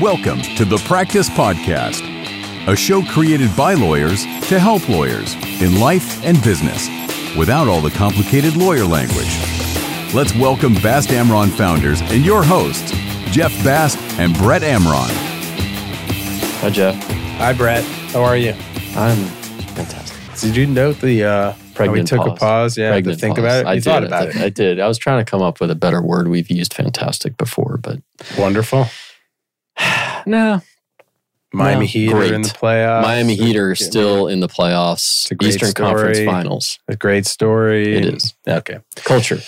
Welcome to the Practice Podcast, a show created by lawyers to help lawyers in life and business without all the complicated lawyer language. Let's welcome Bast Amron founders and your hosts, Jeff Bast and Brett Amron. Hi, Jeff. Hi, Brett. How are you? I'm fantastic. Did you note the uh, Pregnant how we took pause. a pause? Yeah, Pregnant to think pause. about it. You I thought did, about I, it. I did. I was trying to come up with a better word. We've used fantastic before, but Wonderful. No. Miami No, Heat great. are in the playoffs. Miami Heat are Yeah, still in the playoffs, It's a great Eastern Conference. Finals. a great story. It is. Okay. Culture.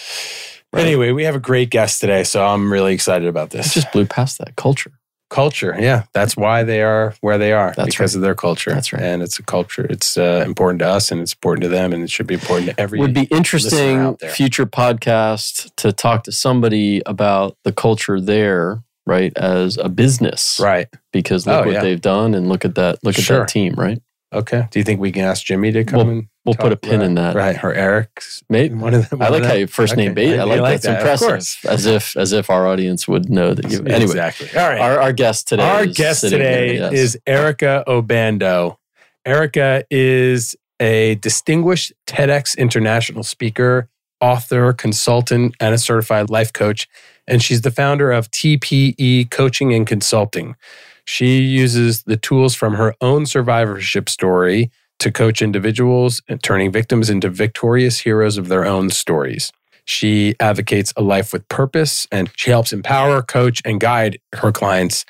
Right. Anyway, we have a great guest today, so I'm really excited about I this. just blew past that. Culture. culture. Yeah, that's why they are where they are That's because of their culture. That's right. And it's a culture. It's uh, important to us, and it's important to them, and it should be important to every. Would be interesting out there. future podcast to talk to somebody about the culture there, right, as a business. right. Because look Oh, what yeah. they've done and look at that look at Sure. that team, right? Okay. Do you think we can ask Jimmy to come We'll- and We'll put a pin in that. Right, or Eric. Maybe One of them. I like how you first name Okay. bait. I, like that's that, of impressive. course. As if as if our audience would know that you. Anyway, exactly. All right. our, our guest today. Our guest today here, yes. is Erika Obando. Erika is a distinguished TEDx international speaker, author, consultant, and a certified life coach. And she's the founder of TPE Coaching and Consulting. She uses the tools from her own survivorship story to coach individuals and turning victims into victorious heroes of their own stories. She advocates a life with purpose and she helps empower, coach, and guide her clients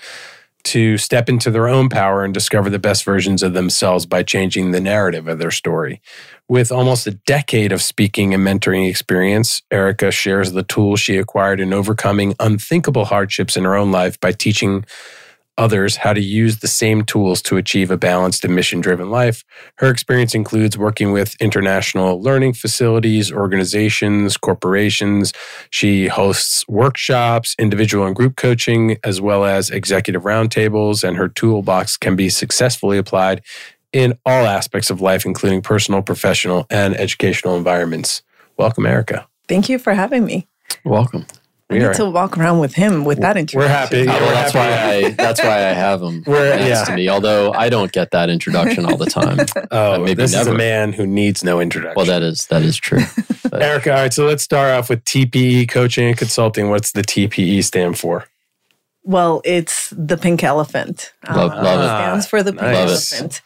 to step into their own power and discover the best versions of themselves by changing the narrative of their story. With almost a decade of speaking and mentoring experience, Erika shares the tools she acquired in overcoming unthinkable hardships in her own life by teaching others how to use the same tools to achieve a balanced and mission driven life. Her experience includes working with international learning facilities, organizations, corporations. She hosts workshops, individual and group coaching, as well as executive roundtables, and her toolbox can be successfully applied in all aspects of life, including personal, professional, and educational environments. Welcome, Erika. Thank you for having me. welcome. I We need are- to walk around with him with that introduction. We're happy. Oh, Yeah, well, that's happy. why I that's why I have him We're- next yeah. to me. Although I don't get that introduction all the time. Oh, maybe this is a man who needs no introduction. well, that is that is true. Erika, all right, so let's start off with TPE coaching and consulting. What's the TPE stand for? Well, it's the pink elephant. Love- Uh, love it it. stands for the pink Nice. Elephant.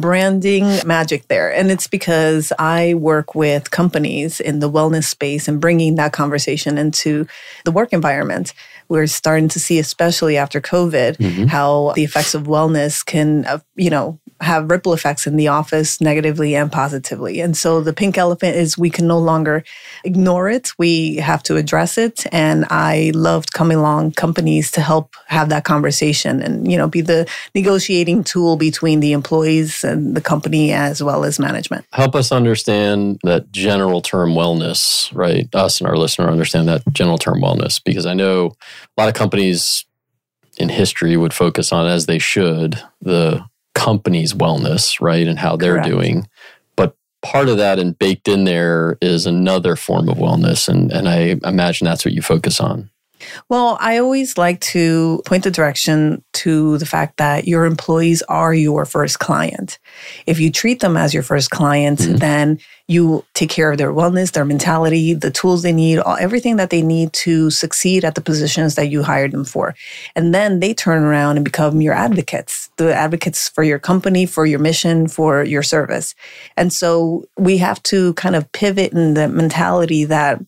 Branding magic there. And it's because I work with companies in the wellness space and bringing that conversation into the work environment. We're starting to see, especially after COVID, Mhm. how the effects of wellness can, uh, you know, have ripple effects in the office negatively and positively. And so the pink elephant is we can no longer ignore it. We have to address it. And I loved coming along companies to help have that conversation and, you know, be the negotiating tool between the employees and the company as well as management. Help us understand that general term wellness, right? Us and our listener understand that general term wellness because I know a lot of companies in history would focus on, as they should, the company's wellness, right? And how they're Correct. doing. But part of that and baked in there is another form of wellness. And, and I imagine that's what you focus on. Well, I always like to point the direction to the fact that your employees are your first client. If you treat them as your first client, Mhm. then you take care of their wellness, their mentality, the tools they need, all, everything that they need to succeed at the positions that you hired them for. And then they turn around and become your advocates, the advocates for your company, for your mission, for your service. And so we have to kind of pivot in the mentality that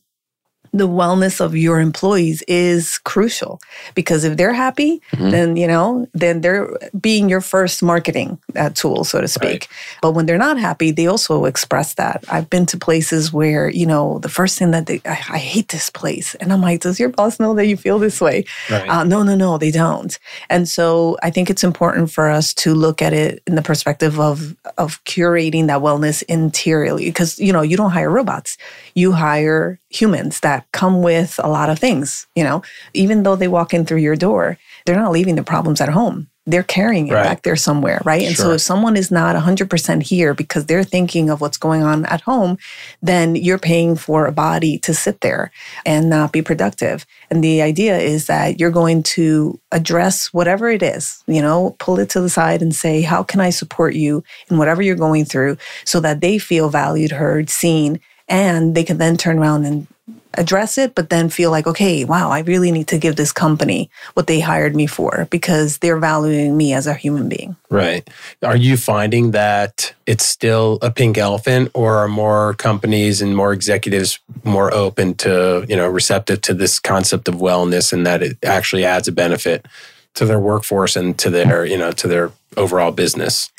the wellness of your employees is crucial because if they're happy, Mhm. then you know, then they're being your first marketing uh, tool, so to speak. Right. But when they're not happy, they also express that. I've been to places where you know the first thing that they, I, I hate this place, and I'm like, does your boss know that you feel this way? Right. Uh, no, no, no, they don't. And so I think it's important for us to look at it in the perspective of of curating that wellness interiorly, because you know you don't hire robots, you hire humans that come with a lot of things. You know, even though they walk in through your door, they're not leaving their problems at home. they're carrying it Right. back there somewhere, right? And so if someone is not 100% here because they're thinking of what's going on at home, then you're paying for a body to sit there and not be productive. And the idea is that you're going to address whatever it is, you know, pull it to the side and say, how can I support you in whatever you're going through so that they feel valued, heard, seen, and they can then turn around and address it, but then feel like, okay, wow, I really need to give this company what they hired me for because they're valuing me as a human being. Right. Are you finding that it's still a pink elephant or are more companies and more executives more open to, you know, receptive to this concept of wellness and that it actually adds a benefit to their workforce and to their, you know, to their overall business?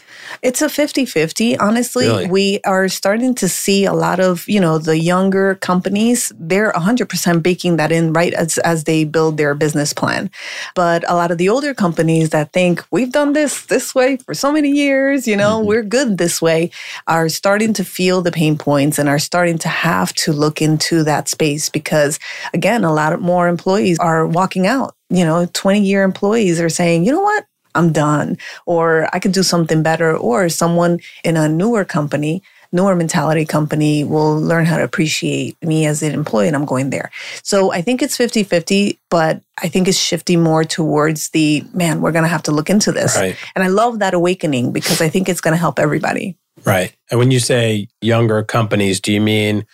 It's a 50 50. Honestly, Really? we are starting to see a lot of, you know, the younger companies, they're 100% baking that in right as, as they build their business plan. But a lot of the older companies that think we've done this this way for so many years, you know, mm-hmm. we're good this way, are starting to feel the pain points and are starting to have to look into that space because, again, a lot of more employees are walking out. You know, 20 year employees are saying, you know what? I'm done, or I could do something better, or someone in a newer company, newer mentality company will learn how to appreciate me as an employee and I'm going there. So I think it's 50 50, but I think it's shifting more towards the man, we're going to have to look into this. Right. And I love that awakening because I think it's going to help everybody. Right. And when you say younger companies, do you mean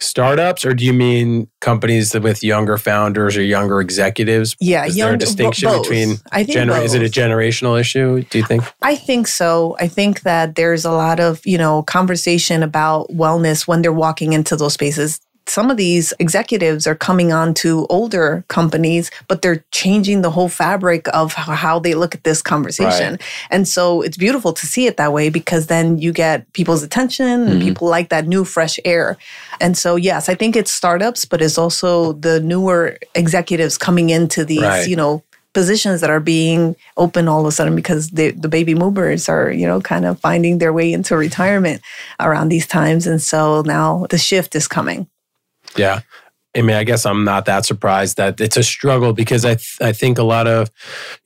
startups or do you mean companies with younger founders or younger executives? Yeah, Is there a young- distinction both. between I think gener- is it a generational issue, do you think? I think so. I think that there's a lot of, you know, conversation about wellness when they're walking into those spaces. Some of these executives are coming on to older companies, but they're changing the whole fabric of how, how they look at this conversation. Right. And so it's beautiful to see it that way because then you get people's attention and Mm-hmm. people like that new fresh air. And so, yes, I think it's startups, but it's also the newer executives coming into these, Right. you know, positions that are being open all of a sudden because the, the baby boomers are, you know, kind of finding their way into retirement around these times. And so now the shift is coming. Yeah. I mean, I guess I'm not that surprised that it's a struggle because I th- I think a lot of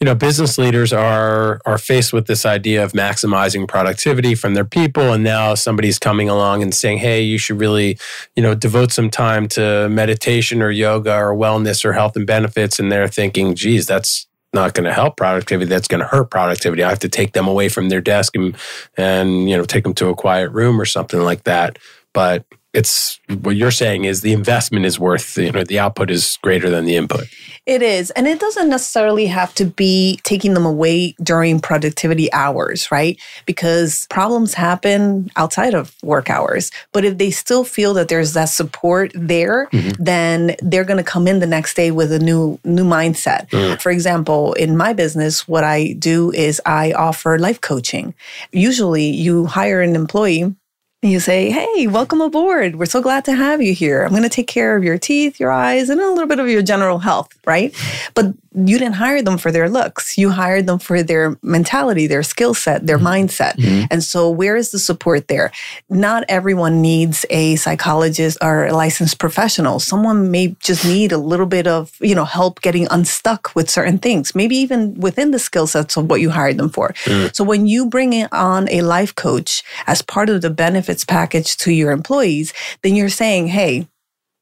you know business leaders are are faced with this idea of maximizing productivity from their people, and now somebody's coming along and saying, "Hey, you should really you know devote some time to meditation or yoga or wellness or health and benefits," and they're thinking, "Geez, that's." Not going to help productivity. That's going to hurt productivity. I have to take them away from their desk and, and you know take them to a quiet room or something like that. But it's what you're saying is the investment is worth you know the output is greater than the input It is. And it doesn't necessarily have to be taking them away during productivity hours, right? Because problems happen outside of work hours. But if they still feel that there's that support there, mm-hmm. then they're going to come in the next day with a new new mindset. Mm. For example, in my business, what I do is I offer life coaching. Usually you hire an employee you say, Hey, welcome aboard. We're so glad to have you here. I'm going to take care of your teeth, your eyes, and a little bit of your general health, right? But you didn't hire them for their looks. You hired them for their mentality, their skill set, their mm-hmm. mindset. Mm-hmm. And so, where is the support there? Not everyone needs a psychologist or a licensed professional. Someone may just need a little bit of, you know, help getting unstuck with certain things, maybe even within the skill sets of what you hired them for. So, when you bring in on a life coach as part of the benefits package to your employees, then you're saying, hey,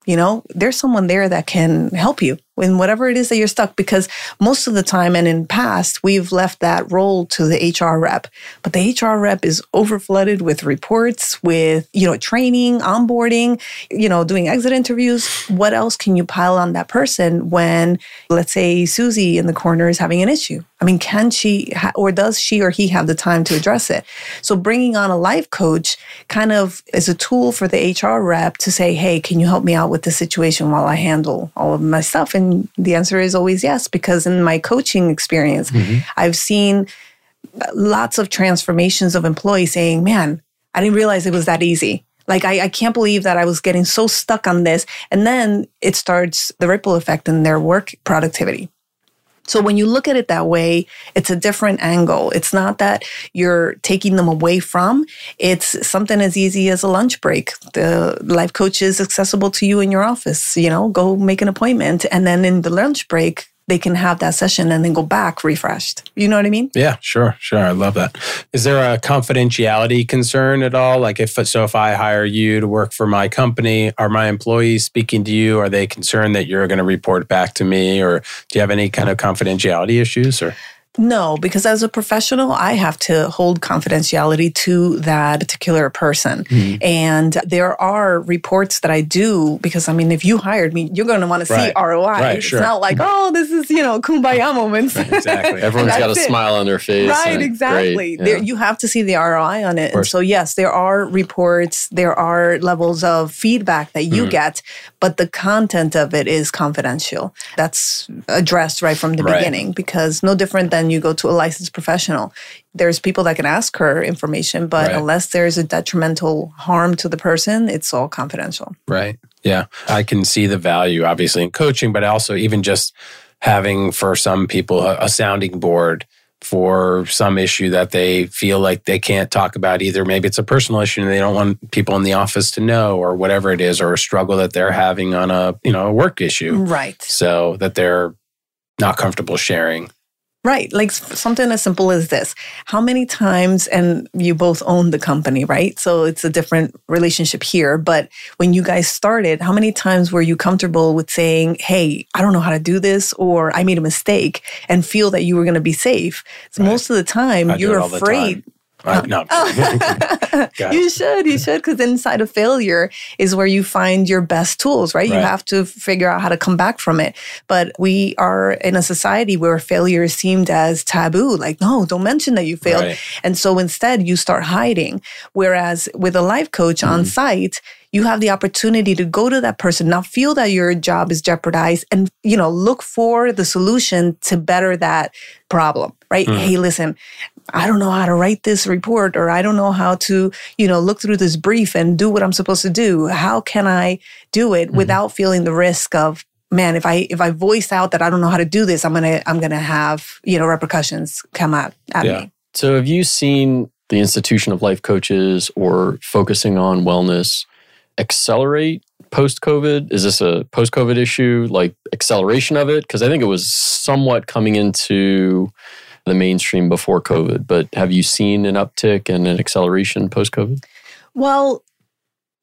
you know, there's someone there that can help you in whatever it is that you're stuck. Because most of the time and in past, we've left that role to the HR rep. But the HR rep is overflooded with reports, with, you know, training, onboarding, you know, doing exit interviews. What else can you pile on that person when, let's say, Susie in the corner is having an issue? I mean, can she ha- or does she or he have the time to address it? So bringing on a life coach kind of is a tool for the HR rep to say, "Hey, can you help me out with the situation while I handle all of my stuff?" And the answer is always yes because in my coaching experience, mm-hmm. I've seen lots of transformations of employees saying, "Man, I didn't realize it was that easy." Like, I, I can't believe that I was getting so stuck on this. And then it starts the ripple effect in their work productivity. So when you look at it that way, it's a different angle. It's not that you're taking them away from, it's something as easy as a lunch break. The life coach is accessible to you in your office. You know, go make an appointment. And then in the lunch break, they can have that session and then go back refreshed. You know what I mean? Yeah, sure, sure. I love that. Is there a confidentiality concern at all? Like if so if I hire you to work for my company, are my employees speaking to you? Are they concerned that you're going to report back to me or do you have any kind of confidentiality issues or no, because as a professional, I have to hold confidentiality to that particular person. Mm-hmm. And there are reports that I do because, I mean, if you hired me, you're going to want to see ROI. Right, it's sure. not like, oh, this is, you know, kumbaya moments. Right, exactly. Everyone's got a it. smile on their face. Right, exactly. Yeah. There, you have to see the ROI on it. And so, yes, there are reports, there are levels of feedback that you mm-hmm. get, but the content of it is confidential. That's addressed right from the right. beginning because no different than you go to a licensed professional. There's people that can ask her information, but right. unless there's a detrimental harm to the person, it's all confidential. Right. Yeah. I can see the value, obviously, in coaching, but also even just having for some people a, a sounding board for some issue that they feel like they can't talk about either maybe it's a personal issue and they don't want people in the office to know or whatever it is or a struggle that they're having on a you know a work issue right so that they're not comfortable sharing Right. Like something as simple as this. How many times, and you both own the company, right? So it's a different relationship here. But when you guys started, how many times were you comfortable with saying, Hey, I don't know how to do this, or I made a mistake and feel that you were going to be safe? So right. most of the time, you're afraid uh, no. Oh. you should. You should. Because inside of failure is where you find your best tools, right? right? You have to figure out how to come back from it. But we are in a society where failure is seemed as taboo. Like, no, don't mention that you failed. Right. And so instead, you start hiding. Whereas with a life coach mm-hmm. on site, you have the opportunity to go to that person, not feel that your job is jeopardized and, you know, look for the solution to better that problem, right? Mm. Hey, listen, I don't know how to write this report or I don't know how to, you know, look through this brief and do what I'm supposed to do. How can I do it mm-hmm. without feeling the risk of man, if I if I voice out that I don't know how to do this, I'm gonna I'm gonna have, you know, repercussions come out at yeah. me. So have you seen the institution of life coaches or focusing on wellness accelerate post COVID? Is this a post COVID issue, like acceleration of it? Because I think it was somewhat coming into the mainstream before COVID, but have you seen an uptick and an acceleration post COVID? Well,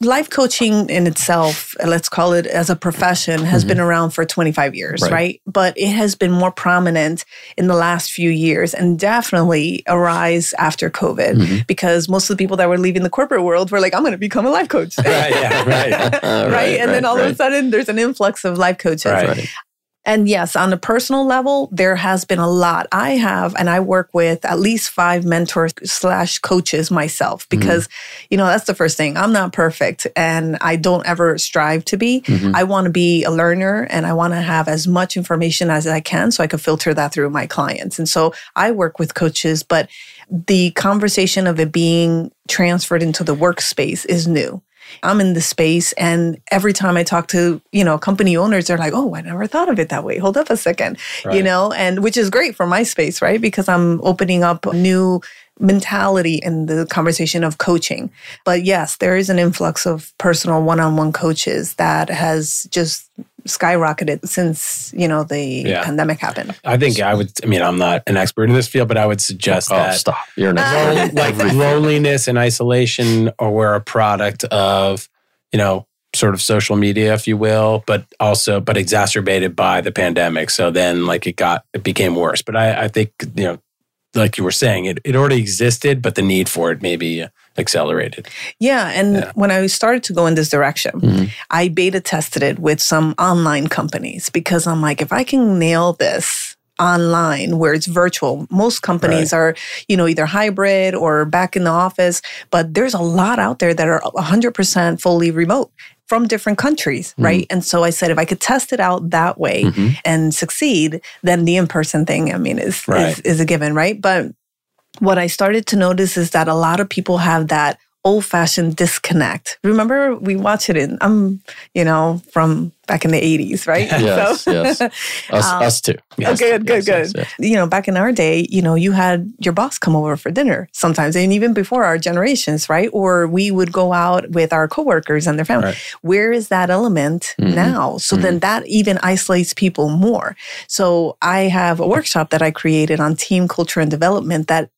life coaching in itself, let's call it as a profession, has mm-hmm. been around for 25 years, right. right. But it has been more prominent in the last few years and definitely a rise after COVID mm-hmm. because most of the people that were leaving the corporate world were like, I'm going to become a life coach. right, yeah, right. right. right. And then all of a sudden, there's an influx of life coaches. And yes, on a personal level, there has been a lot. I have, and I work with at least five mentors slash coaches myself mm-hmm. because, mm-hmm. you know, that's the first thing. I'm not perfect and I don't ever strive to be. Mm-hmm. I want to be a learner and I want to have as much information as I can so I can filter that through my clients. And so I work with coaches, but the conversation of it being transferred into the workspace is new. I'm in the space and every time I talk to, you know, company owners, they're like, oh, I never thought of it that way. Hold up a second, right. you know, and which is great for my space, right? Because I'm opening up a new mentality in the conversation of coaching. But yes, there is an influx of personal one-on-one coaches that has just skyrocketed since you know the yeah. pandemic happened. I think I would. I mean, I'm not an expert in this field, but I would suggest oh, that stop. You're an expert. like loneliness and isolation, or were a product of you know sort of social media, if you will, but also but exacerbated by the pandemic. So then, like it got it became worse. But I, I think you know like you were saying, it, it already existed, but the need for it maybe accelerated. Yeah. And yeah. when I started to go in this direction, mm-hmm. I beta tested it with some online companies because I'm like, if I can nail this online where it's virtual, most companies right. are, you know, either hybrid or back in the office, but there's a lot out there that are 100% fully remote from different countries, mm-hmm. right? And so I said, if I could test it out that way mm-hmm. and succeed, then the in person thing, I mean, is, right. is, is a given, right? But what I started to notice is that a lot of people have that old fashioned disconnect. Remember, we watch it in, I'm, you know, from back in the 80s, right? Yes, So- yes. Us, Um, us too. Yes, good, good, yes, good. yes. You know, back in our day, you know, you had your boss come over for dinner sometimes, and even before our generations, right? Or we would go out with our coworkers and their family. Right. Where is that element Mhm. now? So then that even isolates people more. So I have a workshop that I created on team culture and development that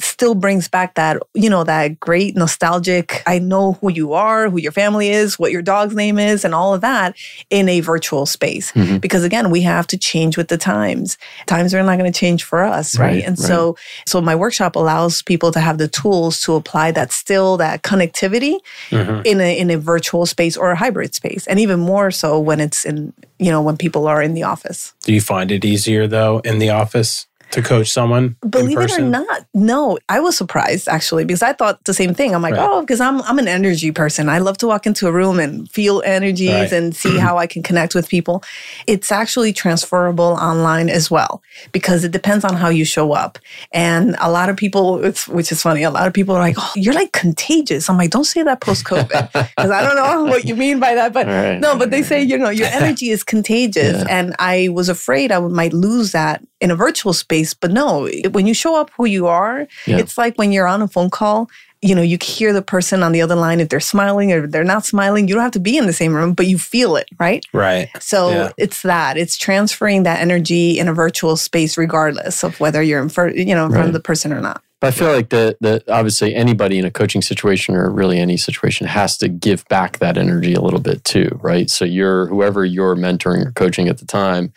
still brings back that, you know, that great nostalgic, I know who you are, who your family is, what your dog's name is, and all of that in a virtual space. Mhm. Because again, we have to change with the times. Times are not going to change for us, right? Right, and so so my workshop allows people to have the tools to apply that still that connectivity Mhm. in a in a virtual space or a hybrid space. And even more so when it's in, you know, when people are in the office. Do you find it easier though in the office to coach someone? Believe it or not, no, I was surprised actually because I thought the same thing. I'm like, Right. oh, because I'm I'm an energy person. I love to walk into a room and feel energies Right. and see how I can connect with people. It's actually transferable online as well because it depends on how you show up. And a lot of people, it's, which is funny, a lot of people are like, oh, you're like contagious. I'm like, don't say that post COVID because I don't know what you mean by that, but right. no, but they say, you know, your energy is contagious. Yeah. And I was afraid I would, might lose that in a virtual space. But no, when you show up who you are, Yeah. it's like when you're on a phone call, you know, you hear the person on the other line if they're smiling or they're not smiling. You don't have to be in the same room, but you feel it, right? Right. So Yeah. it's that. It's transferring that energy in a virtual space, regardless of whether you're in, fir- you know, in front Right. of the person or not. But I feel like that that obviously anybody in a coaching situation or really any situation has to give back that energy a little bit too, right? So you're whoever you're mentoring or coaching at the time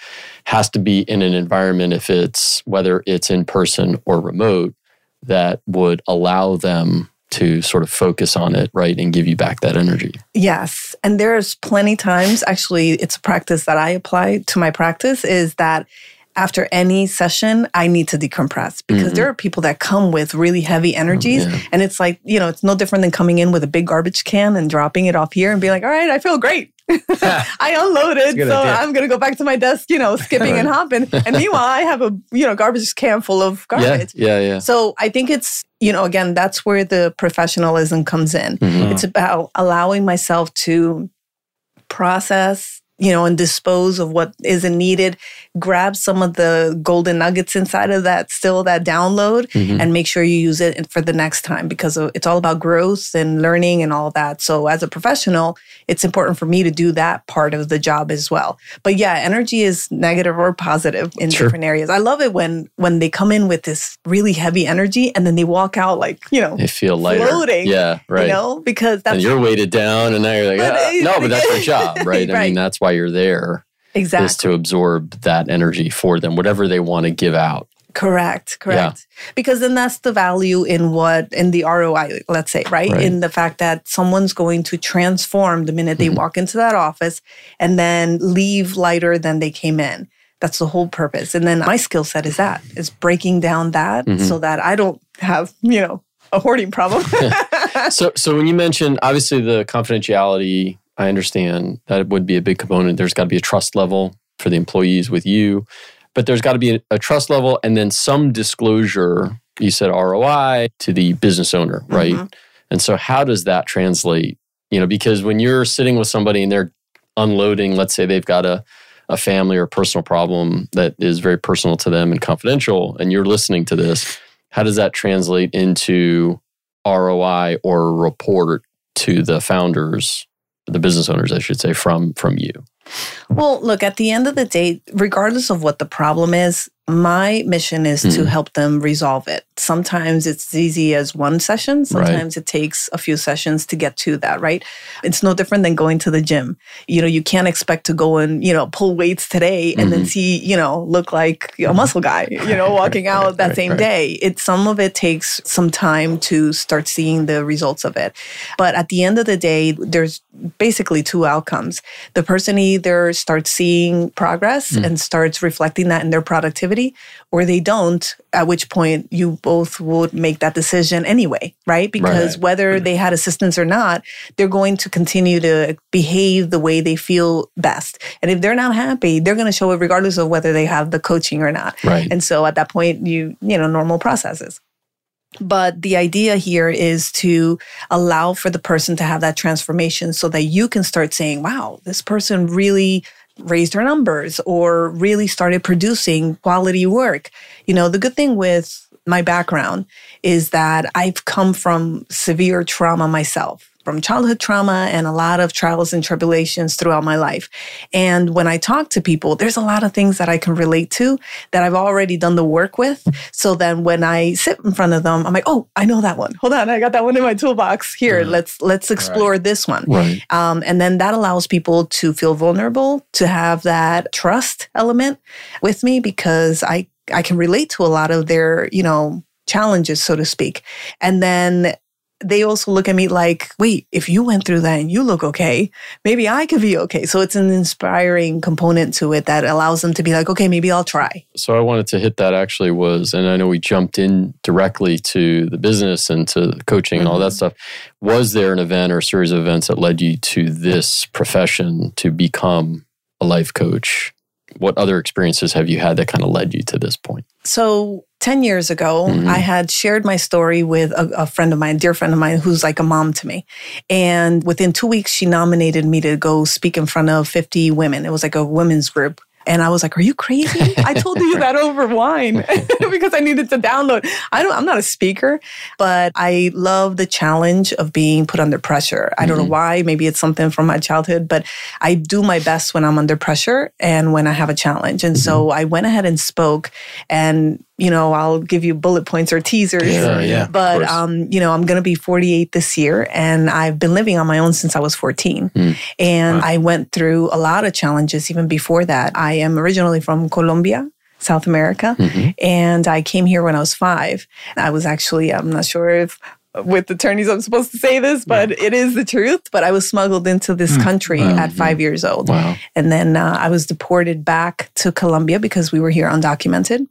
has to be in an environment if it's whether it's in person or remote that would allow them to sort of focus on it, right, and give you back that energy. Yes. And there's plenty times, actually, it's a practice that I apply to my practice is that after any session, I need to decompress because Mhm. there are people that come with really heavy energies. yeah. And it's like, you know, it's no different than coming in with a big garbage can and dropping it off here and being like, all right, I feel great. I unloaded, so idea. I'm gonna go back to my desk, you know, skipping and hopping. And meanwhile, I have a you know garbage can full of garbage. Yeah, yeah, yeah. So I think it's, you know, again, that's where the professionalism comes in. Mhm. It's about allowing myself to process, you know, and dispose of what isn't needed, grab some of the golden nuggets inside of that, still that download, Mhm. and make sure you use it for the next time because it's all about growth and learning and all that. So as a professional, it's important for me to do that part of the job as well. But yeah, energy is negative or positive in Sure. different areas. I love it when when they come in with this really heavy energy and then they walk out like, you know, They feel lighter. Floating, Yeah, right. you know, because that's and you're weighted down, and now you're like, But "Ah." no, but that's your job, right? I mean, that's why you're there. exactly is to absorb that energy for them, whatever they want to give out. Correct, correct. Because then that's the value in what in the ROI, let's say, right? Right. In the fact that someone's going to transform the minute they Mhm. walk into that office and then leave lighter than they came in. That's the whole purpose. And then my skill set is that is breaking down that Mhm. so that I don't have, you know, a hoarding problem. So, so when you mentioned obviously the confidentiality, I understand that it would be a big component. There's got to be a trust level for the employees with you, but there's got to be a, a trust level and then some disclosure. You said ROI to the business owner, right? Mhm. And so, how does that translate? You know, because when you're sitting with somebody and they're unloading, let's say they've got a a family or personal problem that is very personal to them and confidential, and you're listening to this, how does that translate into ROI or report to the founders, the business owners, I should say, from from you? Well, look, at the end of the day, regardless of what the problem is, my mission is to Mhm. help them resolve it. Sometimes it's as easy as one session, Right. sometimes it takes a few sessions to get to that, right? It's no different than going to the gym. You know, you can't expect to go and, you know, pull weights today and then Mhm. see, you know, look like a muscle guy, you know, walking out Right, that right, same right. day. It some of it takes some time to start seeing the results of it. But at the end of the day, there's basically two outcomes. The person either starts seeing progress Mm. and starts reflecting that in their productivity, or they don't, at which point you both would make that decision anyway, right? Because Right. whether mm-hmm. they had assistance or not, they're going to continue to behave the way they feel best. And if they're not happy, they're going to show it regardless of whether they have the coaching or not. Right. And so at that point, you, you know, normal processes. But the idea here is to allow for the person to have that transformation so that you can start saying, wow, this person really raised their numbers or really started producing quality work. You know, the good thing with my background is that I've come from severe trauma myself from childhood trauma and a lot of trials and tribulations throughout my life. And when I talk to people, there's a lot of things that I can relate to that I've already done the work with. So then when I sit in front of them, I'm like, oh, I know that one. Hold on, I got that one in my toolbox. Here, let's let's explore right. this one. Right. Um, and then that allows people to feel vulnerable, to have that trust element with me because I I can relate to a lot of their, you know, challenges, so to speak. And then they also look at me like, wait, if you went through that and you look okay, maybe I could be okay. So it's an inspiring component to it that allows them to be like, okay, maybe I'll try. So I wanted to hit that actually was, and I know we jumped in directly to the business and to coaching mm-hmm. and all that mm-hmm. stuff. Was there an event or a series of events that led you to this profession to become a life coach? What other experiences have you had that kind of led you to this point? So 10 years ago, mm-hmm. I had shared my story with a, a, friend of mine, a dear friend of mine, who's like a mom to me. And within two weeks, she nominated me to go speak in front of 50 women. It was like a women's group. And I was like, "Are you crazy? I told you that over wine because I needed to download. I don't. I'm not a speaker, but I love the challenge of being put under pressure. I don't mm-hmm. know why. Maybe it's something from my childhood, but I do my best when I'm under pressure and when I have a challenge. And mm-hmm. so I went ahead and spoke, and you know, I'll give you bullet points or teasers. Yeah, yeah. But um, you know, I'm going to be 48 this year, and I've been living on my own since I was 14. Mm. And wow. I went through a lot of challenges even before that. I am originally from Colombia. South America. Mm-hmm. And I came here when I was five. I was actually, I'm not sure if with attorneys I'm supposed to say this, but yeah. it is the truth. But I was smuggled into this mm. country wow. at five years old. Wow. And then uh, I was deported back to Colombia because we were here undocumented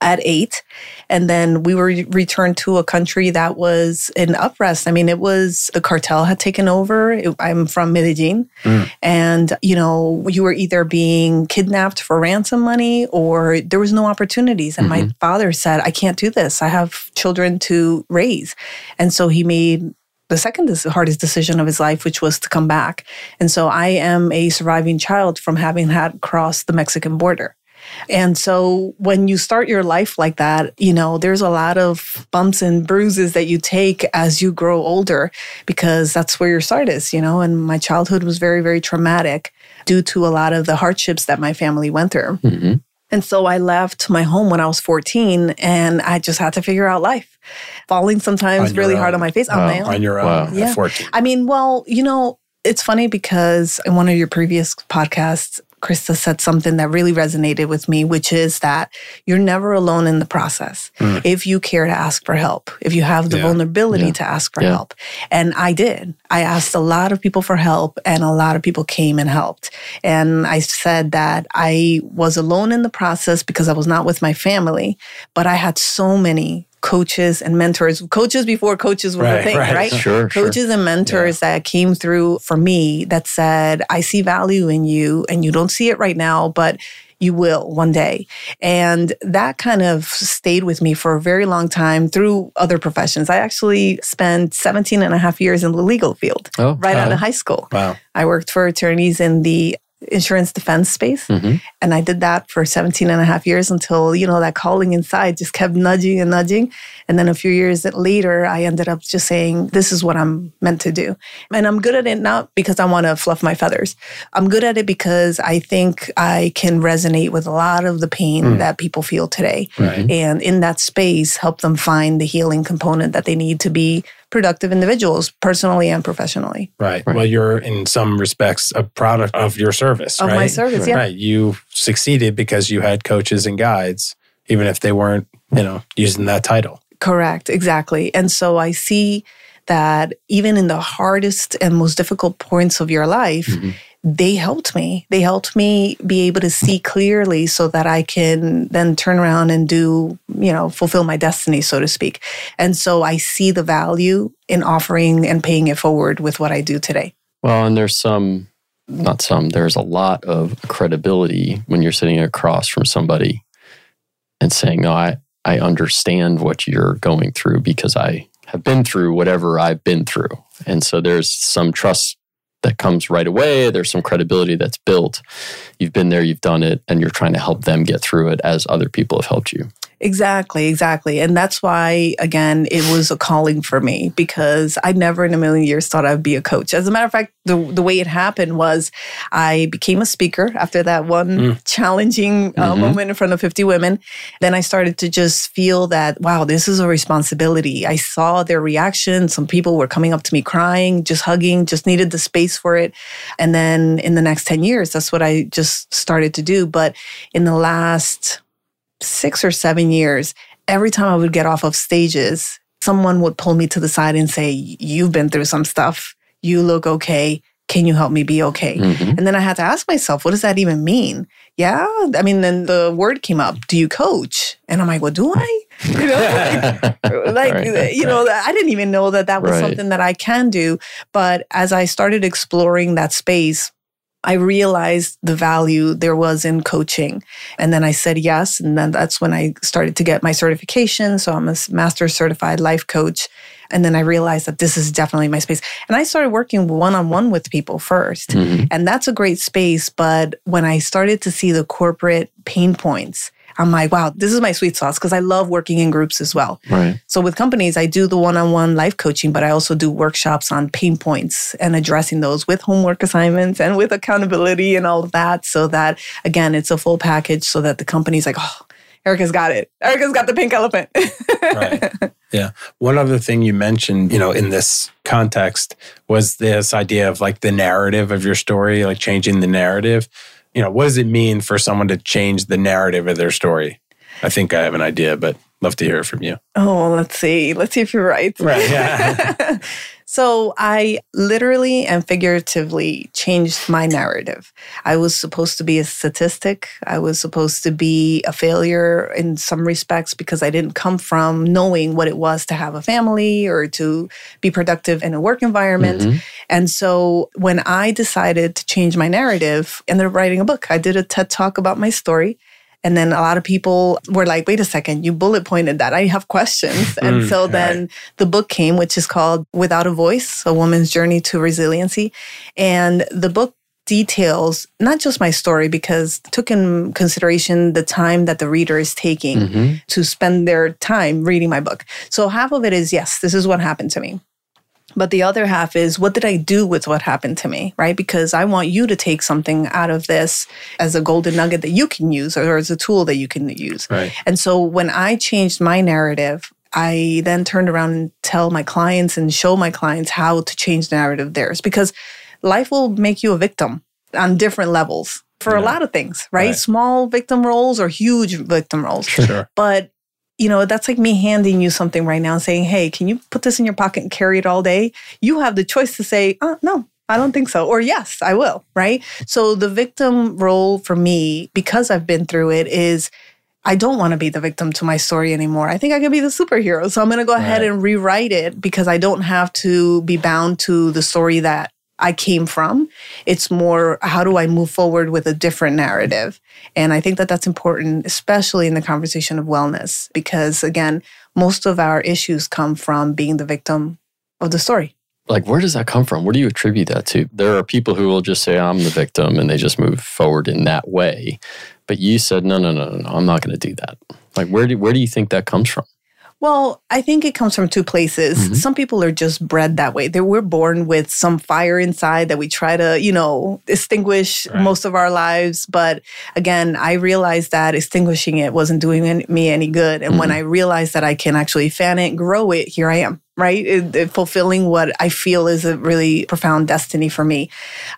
at eight. And then we were returned to a country that was in uprest. I mean, it was the cartel had taken over. It, I'm from Medellin. Mm. And, you know, you were either being kidnapped for ransom money or there was no opportunities. And mm-hmm. my father said, I can't do this. I have children to raise. And so he made the second hardest decision of his life, which was to come back. And so I am a surviving child from having had crossed the Mexican border. And so when you start your life like that, you know, there's a lot of bumps and bruises that you take as you grow older because that's where your start is, you know. And my childhood was very, very traumatic due to a lot of the hardships that my family went through. Mm-hmm. And so I left my home when I was 14 and I just had to figure out life. Falling sometimes really own. hard on my face on my own. On your own wow. yeah. 14. I mean, well, you know, it's funny because in one of your previous podcasts, Krista said something that really resonated with me, which is that you're never alone in the process mm. if you care to ask for help, if you have the yeah. vulnerability yeah. to ask for yeah. help. And I did. I asked a lot of people for help, and a lot of people came and helped. And I said that I was alone in the process because I was not with my family, but I had so many coaches and mentors, coaches before coaches were right, a thing, right? right? Sure, coaches sure. and mentors yeah. that came through for me that said, I see value in you and you don't see it right now, but you will one day. And that kind of stayed with me for a very long time through other professions. I actually spent 17 and a half years in the legal field oh, right out of high school. Wow. I worked for attorneys in the insurance defense space. Mm-hmm. And I did that for 17 and a half years until, you know, that calling inside just kept nudging and nudging. And then a few years later, I ended up just saying, this is what I'm meant to do. And I'm good at it not because I want to fluff my feathers. I'm good at it because I think I can resonate with a lot of the pain mm. that people feel today. Right. And in that space, help them find the healing component that they need to be productive individuals personally and professionally. Right. right. Well, you're in some respects a product of your service, of right? my service, yeah. Right. You succeeded because you had coaches and guides, even if they weren't, you know, using that title. Correct. Exactly. And so I see that even in the hardest and most difficult points of your life, mm-hmm they helped me. They helped me be able to see clearly so that I can then turn around and do, you know, fulfill my destiny, so to speak. And so I see the value in offering and paying it forward with what I do today. Well, and there's some, not some, there's a lot of credibility when you're sitting across from somebody and saying, no, I, I understand what you're going through because I have been through whatever I've been through. And so there's some trust that comes right away. There's some credibility that's built. You've been there, you've done it, and you're trying to help them get through it as other people have helped you. Exactly, exactly. And that's why, again, it was a calling for me because I never in a million years thought I'd be a coach. As a matter of fact, the, the way it happened was I became a speaker after that one mm. challenging uh, mm-hmm. moment in front of 50 women. Then I started to just feel that, wow, this is a responsibility. I saw their reaction. Some people were coming up to me crying, just hugging, just needed the space for it. And then in the next 10 years, that's what I just started to do. But in the last, six or seven years, every time I would get off of stages, someone would pull me to the side and say, You've been through some stuff. You look okay. Can you help me be okay? Mm-hmm. And then I had to ask myself, what does that even mean? Yeah. I mean, then the word came up, do you coach? And I'm like, well, do I? You know, like, like right, you know, I didn't even know that that was right. something that I can do. But as I started exploring that space, I realized the value there was in coaching. And then I said yes. And then that's when I started to get my certification. So I'm a master certified life coach. And then I realized that this is definitely my space. And I started working one on one with people 1st mm-hmm. And that's a great space. But when I started to see the corporate pain points, I'm like, wow, this is my sweet sauce because I love working in groups as well. Right. So with companies, I do the one-on-one life coaching, but I also do workshops on pain points and addressing those with homework assignments and with accountability and all of that. So that again, it's a full package so that the company's like, oh, Erika's got it. Erika's got the pink elephant. right. Yeah. One other thing you mentioned, you know, in this context was this idea of like the narrative of your story, like changing the narrative you know, what does it mean for someone to change the narrative of their story? I think I have an idea, but love to hear it from you. Oh, let's see. Let's see if you're right. Right. Yeah. so I literally and figuratively changed my narrative. I was supposed to be a statistic. I was supposed to be a failure in some respects because I didn't come from knowing what it was to have a family or to be productive in a work environment. Mm-hmm. And so when I decided to change my narrative, ended up writing a book. I did a TED talk about my story. And then a lot of people were like, wait a second, you bullet pointed that. I have questions. And mm, so then right. the book came, which is called Without a Voice A Woman's Journey to Resiliency. And the book details not just my story because took in consideration the time that the reader is taking mm-hmm. to spend their time reading my book. So half of it is yes, this is what happened to me. But the other half is what did I do with what happened to me, right? Because I want you to take something out of this as a golden nugget that you can use or as a tool that you can use. Right. And so when I changed my narrative, I then turned around and tell my clients and show my clients how to change the narrative theirs because life will make you a victim on different levels for yeah. a lot of things, right? right? Small victim roles or huge victim roles. Sure. But you know, that's like me handing you something right now and saying, hey, can you put this in your pocket and carry it all day? You have the choice to say, oh, no, I don't think so. Or yes, I will, right? So the victim role for me, because I've been through it, is I don't want to be the victim to my story anymore. I think I can be the superhero. So I'm going to go ahead and rewrite it because I don't have to be bound to the story that I came from. It's more how do I move forward with a different narrative? And I think that that's important, especially in the conversation of wellness, because again, most of our issues come from being the victim of the story. Like, where does that come from? Where do you attribute that to? There are people who will just say, I'm the victim, and they just move forward in that way. But you said, no, no, no, no, no I'm not going to do that. Like, where do, where do you think that comes from? Well, I think it comes from two places. Mm-hmm. Some people are just bred that way. They we're born with some fire inside that we try to, you know, extinguish right. most of our lives. But again, I realized that extinguishing it wasn't doing me any good. And mm-hmm. when I realized that I can actually fan it, grow it, here I am right? It, it, fulfilling what I feel is a really profound destiny for me.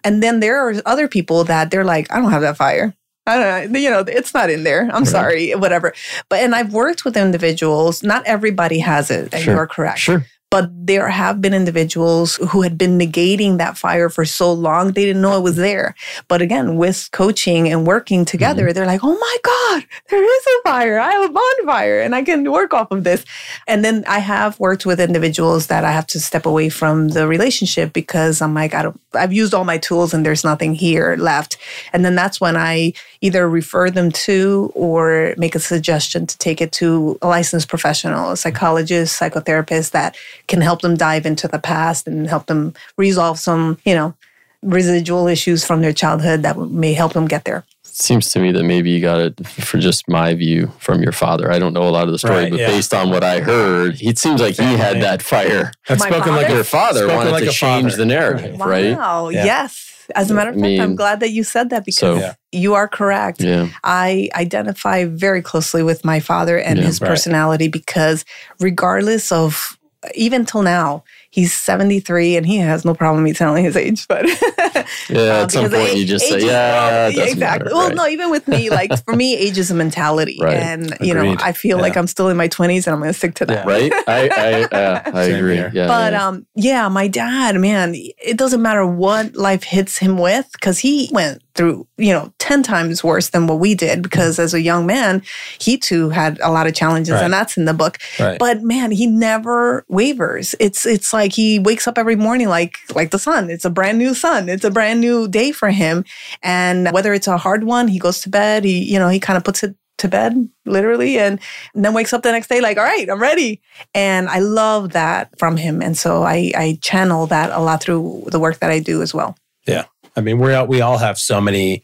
And then there are other people that they're like, I don't have that fire. I don't know, you know, it's not in there. I'm right. sorry, whatever. But and I've worked with individuals. Not everybody has it. Sure. You are correct. Sure. But there have been individuals who had been negating that fire for so long, they didn't know it was there. But again, with coaching and working together, mm-hmm. they're like, oh my God, there is a fire. I have a bonfire and I can work off of this. And then I have worked with individuals that I have to step away from the relationship because I'm like, I don't, I've used all my tools and there's nothing here left. And then that's when I either refer them to or make a suggestion to take it to a licensed professional, a psychologist, psychotherapist that can help them dive into the past and help them resolve some, you know, residual issues from their childhood that may help them get there seems to me that maybe you got it for just my view from your father. I don't know a lot of the story, right, but yeah. based on what I heard, it seems like he had that fire. That's spoken father? like your father spoken wanted like to change father. the narrative, wow. right? Wow. Yeah. Yes. As a matter of fact, I mean, I'm glad that you said that because so, you are correct. Yeah. I identify very closely with my father and his personality right. because regardless of even till now, he's 73 and he has no problem me telling his age but yeah um, at some point age, you just say yeah exactly matter, well no even with me like for me age is a mentality right. and Agreed. you know i feel yeah. like i'm still in my 20s and i'm gonna stick to that yeah. right i i, uh, I agree yeah, but um yeah my dad man it doesn't matter what life hits him with because he went through, you know, 10 times worse than what we did because as a young man, he too had a lot of challenges right. and that's in the book. Right. But man, he never wavers. It's it's like he wakes up every morning like like the sun. It's a brand new sun. It's a brand new day for him. And whether it's a hard one, he goes to bed, he you know, he kind of puts it to bed literally and, and, then wakes up the next day like all right i'm ready and i love that from him and so i i channel that a lot through the work that i do as well yeah I mean, we all, we all have so many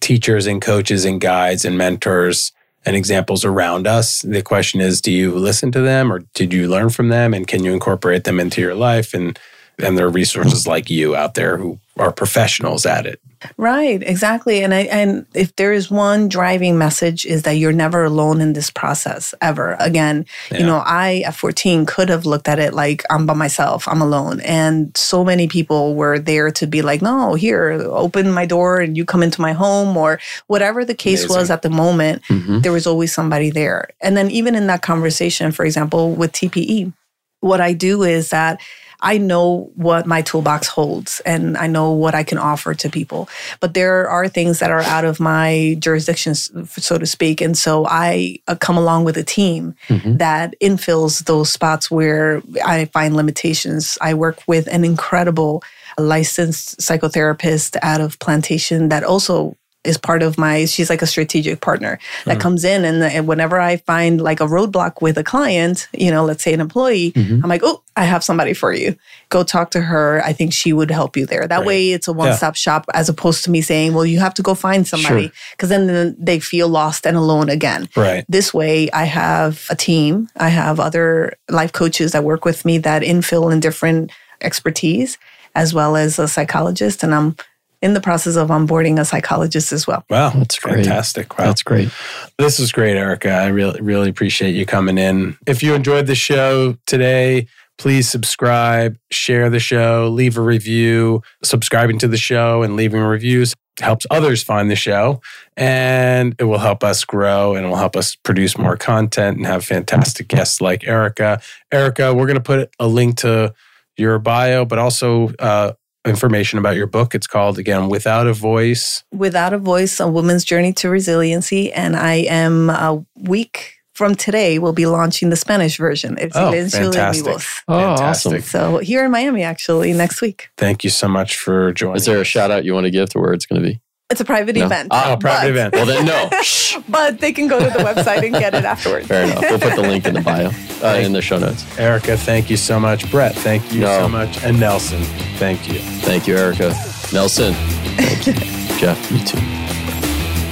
teachers and coaches and guides and mentors and examples around us. The question is, do you listen to them or did you learn from them and can you incorporate them into your life? And and there are resources like you out there who are professionals at it. Right, exactly. And I, and if there is one driving message is that you're never alone in this process ever. Again, yeah. you know, I at 14 could have looked at it like I'm by myself, I'm alone. And so many people were there to be like, "No, here, open my door and you come into my home" or whatever the case Amazing. was at the moment, mm-hmm. there was always somebody there. And then even in that conversation, for example, with TPE, what I do is that I know what my toolbox holds and I know what I can offer to people. But there are things that are out of my jurisdiction, so to speak. And so I uh, come along with a team mm-hmm. that infills those spots where I find limitations. I work with an incredible licensed psychotherapist out of Plantation that also is part of my she's like a strategic partner that mm-hmm. comes in and, and, whenever i find like a roadblock with a client you know let's say an employee mm-hmm. i'm like oh i have somebody for you go talk to her i think she would help you there that right. way it's a one-stop yeah. shop as opposed to me saying well you have to go find somebody because sure. then they feel lost and alone again right this way i have a team i have other life coaches that work with me that infill in different expertise as well as a psychologist and i'm in the process of onboarding a psychologist as well. Wow, that's fantastic. Wow. That's great. This is great, Erika. I really, really appreciate you coming in. If you enjoyed the show today, please subscribe, share the show, leave a review. Subscribing to the show and leaving reviews helps others find the show and it will help us grow and it will help us produce more content and have fantastic guests like Erika. Erika, we're going to put a link to your bio, but also uh, information about your book. It's called again Without a Voice. Without a Voice: A Woman's Journey to Resiliency, and I am a week from today we'll be launching the Spanish version. It's oh, fantastic. Oh, fantastic. awesome. So here in Miami actually next week. Thank you so much for joining. Is there a shout out you want to give to where it's going to be? It's a private no? event. Oh, private but, event. Well, then no. but they can go to the website and get it afterwards. Fair enough. We'll put the link in the bio, uh, in the show notes. Erika, thank you so much. Brett, thank you no. so much. And Nelson, thank you. Thank you, Erika. Nelson, thank you. Jeff, you too.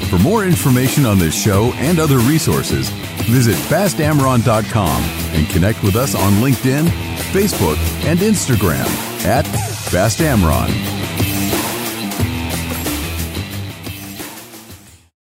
For more information on this show and other resources, visit fastamron.com and connect with us on LinkedIn, Facebook, and Instagram at fastamron.